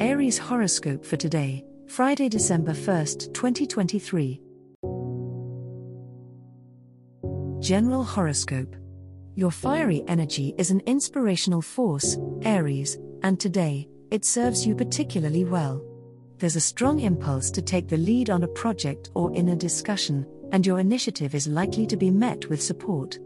Aries horoscope for today, Friday, December 1st, 2023. General horoscope. Your fiery energy is an inspirational force, Aries, and today, it serves you particularly well. There's a strong impulse to take the lead on a project or in a discussion, and your initiative is likely to be met with support.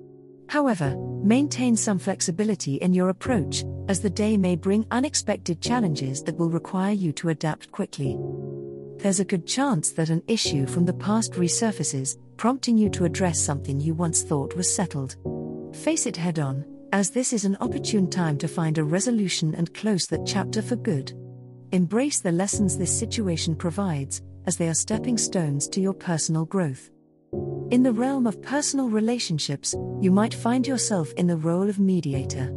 However, maintain some flexibility in your approach, as the day may bring unexpected challenges that will require you to adapt quickly. There's a good chance that an issue from the past resurfaces, prompting you to address something you once thought was settled. Face it head on, as this is an opportune time to find a resolution and close that chapter for good. Embrace the lessons this situation provides, as they are stepping stones to your personal growth. In the realm of personal relationships, you might find yourself in the role of mediator.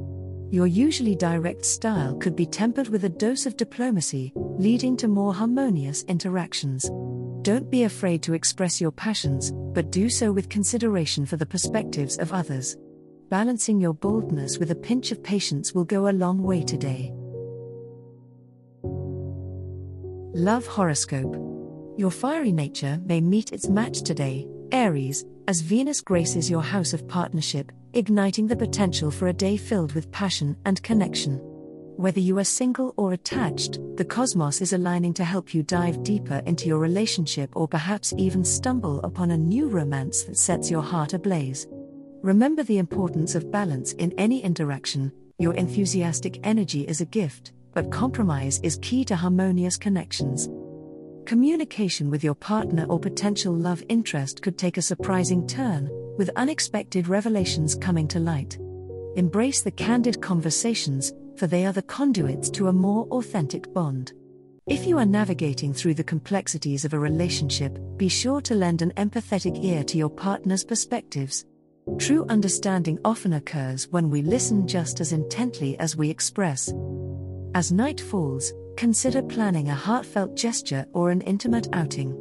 Your usually direct style could be tempered with a dose of diplomacy, leading to more harmonious interactions. Don't be afraid to express your passions, but do so with consideration for the perspectives of others. Balancing your boldness with a pinch of patience will go a long way today. Love Horoscope Your fiery nature may meet its match today, Aries, as Venus graces your house of partnership, igniting the potential for a day filled with passion and connection. Whether you are single or attached, the cosmos is aligning to help you dive deeper into your relationship or perhaps even stumble upon a new romance that sets your heart ablaze. Remember the importance of balance in any interaction, your enthusiastic energy is a gift, but compromise is key to harmonious connections. Communication with your partner or potential love interest could take a surprising turn, with unexpected revelations coming to light. Embrace the candid conversations, for they are the conduits to a more authentic bond. If you are navigating through the complexities of a relationship, be sure to lend an empathetic ear to your partner's perspectives. True understanding often occurs when we listen just as intently as we express. As night falls, consider planning a heartfelt gesture or an intimate outing.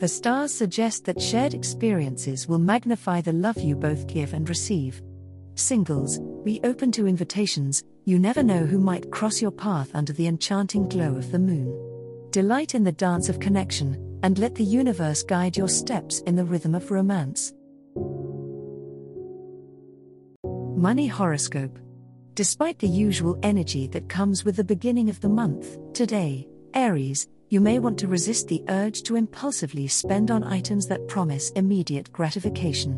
The stars suggest that shared experiences will magnify the love you both give and receive. Singles, be open to invitations, you never know who might cross your path under the enchanting glow of the moon. Delight in the dance of connection, and let the universe guide your steps in the rhythm of romance. Money Horoscope Despite the usual energy that comes with the beginning of the month, today, Aries, you may want to resist the urge to impulsively spend on items that promise immediate gratification.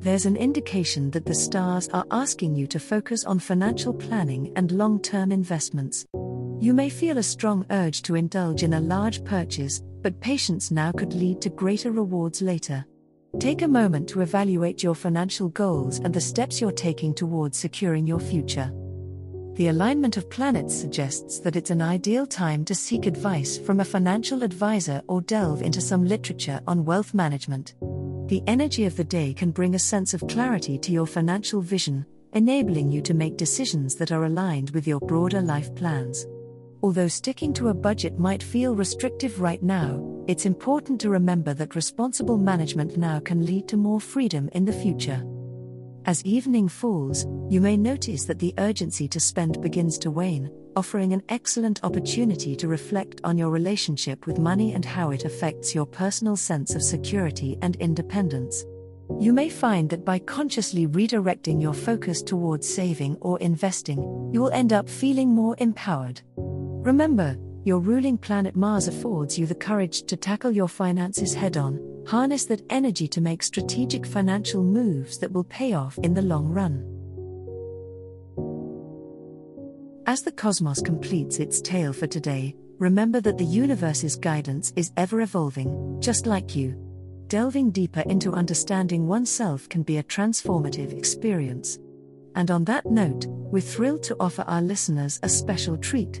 There's an indication that the stars are asking you to focus on financial planning and long term investments. You may feel a strong urge to indulge in a large purchase, but patience now could lead to greater rewards later. Take a moment to evaluate your financial goals and the steps you're taking towards securing your future. The alignment of planets suggests that it's an ideal time to seek advice from a financial advisor or delve into some literature on wealth management. The energy of the day can bring a sense of clarity to your financial vision, enabling you to make decisions that are aligned with your broader life plans. Although sticking to a budget might feel restrictive right now, it's important to remember that responsible management now can lead to more freedom in the future. As evening falls, you may notice that the urgency to spend begins to wane, offering an excellent opportunity to reflect on your relationship with money and how it affects your personal sense of security and independence. You may find that by consciously redirecting your focus towards saving or investing, you will end up feeling more empowered. Remember, your ruling planet Mars affords you the courage to tackle your finances head on, harness that energy to make strategic financial moves that will pay off in the long run. As the cosmos completes its tale for today, remember that the universe's guidance is ever evolving, just like you. Delving deeper into understanding oneself can be a transformative experience. And on that note, we're thrilled to offer our listeners a special treat.